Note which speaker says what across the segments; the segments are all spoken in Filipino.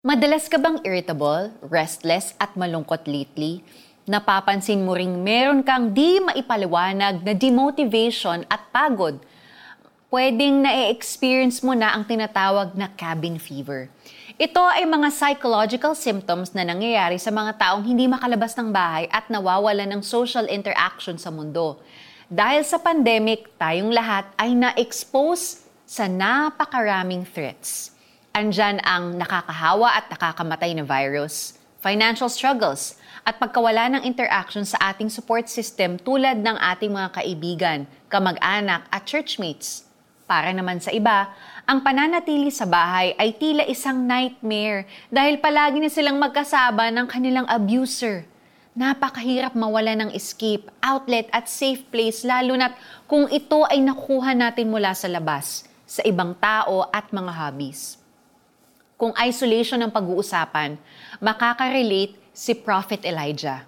Speaker 1: Madalas ka bang irritable, restless at malungkot lately? Napapansin mo ring meron kang di maipaliwanag na demotivation at pagod. Pwedeng na-experience mo na ang tinatawag na cabin fever. Ito ay mga psychological symptoms na nangyayari sa mga taong hindi makalabas ng bahay at nawawala ng social interaction sa mundo. Dahil sa pandemic, tayong lahat ay na-expose sa napakaraming threats andyan ang nakakahawa at nakakamatay na virus, financial struggles, at pagkawala ng interaction sa ating support system tulad ng ating mga kaibigan, kamag-anak at churchmates. Para naman sa iba, ang pananatili sa bahay ay tila isang nightmare dahil palagi na silang magkasaba ng kanilang abuser. Napakahirap mawala ng escape, outlet at safe place lalo na't kung ito ay nakuha natin mula sa labas, sa ibang tao at mga hobbies kung isolation ang pag-uusapan, makaka-relate si Prophet Elijah.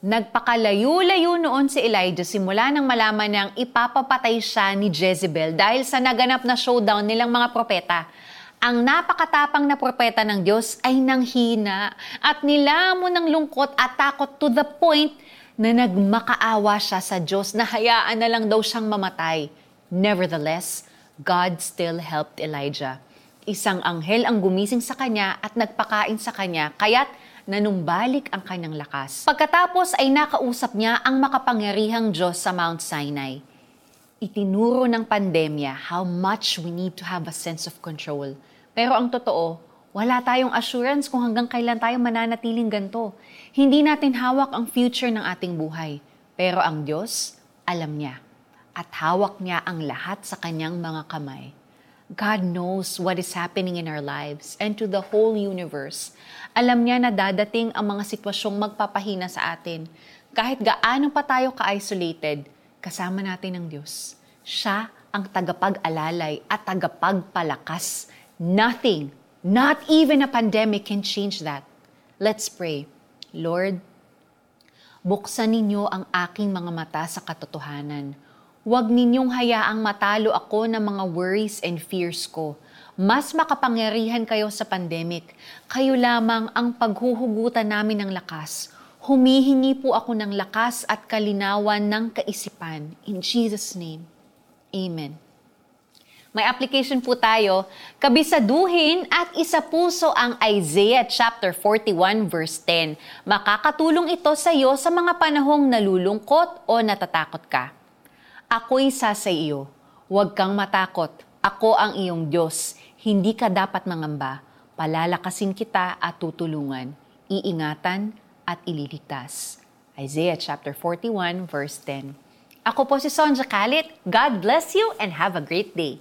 Speaker 1: Nagpakalayo-layo noon si Elijah simula nang malaman niyang ipapapatay siya ni Jezebel dahil sa naganap na showdown nilang mga propeta. Ang napakatapang na propeta ng Diyos ay nanghina at nilamon ng lungkot at takot to the point na nagmakaawa siya sa Diyos na hayaan na lang daw siyang mamatay. Nevertheless, God still helped Elijah isang anghel ang gumising sa kanya at nagpakain sa kanya, kaya't nanumbalik ang kanyang lakas. Pagkatapos ay nakausap niya ang makapangyarihang Diyos sa Mount Sinai. Itinuro ng pandemya how much we need to have a sense of control. Pero ang totoo, wala tayong assurance kung hanggang kailan tayo mananatiling ganto. Hindi natin hawak ang future ng ating buhay. Pero ang Diyos, alam niya. At hawak niya ang lahat sa kanyang mga kamay. God knows what is happening in our lives and to the whole universe. Alam niya na dadating ang mga sitwasyong magpapahina sa atin. Kahit gaano pa tayo ka-isolated, kasama natin ang Diyos. Siya ang tagapag-alalay at tagapagpalakas. Nothing, not even a pandemic can change that. Let's pray. Lord, buksan ninyo ang aking mga mata sa katotohanan Huwag ninyong hayaang matalo ako ng mga worries and fears ko. Mas makapangyarihan kayo sa pandemic. Kayo lamang ang paghuhugutan namin ng lakas. Humihingi po ako ng lakas at kalinawan ng kaisipan. In Jesus' name, Amen. May application po tayo. Kabisaduhin at isa puso ang Isaiah chapter 41 verse 10. Makakatulong ito sa iyo sa mga panahong nalulungkot o natatakot ka. Ako'y sa sa iyo. Huwag kang matakot. Ako ang iyong Diyos. Hindi ka dapat mangamba. Palalakasin kita at tutulungan. Iingatan at ililigtas. Isaiah chapter 41 verse 10. Ako po si Sonja Kalit. God bless you and have a great day.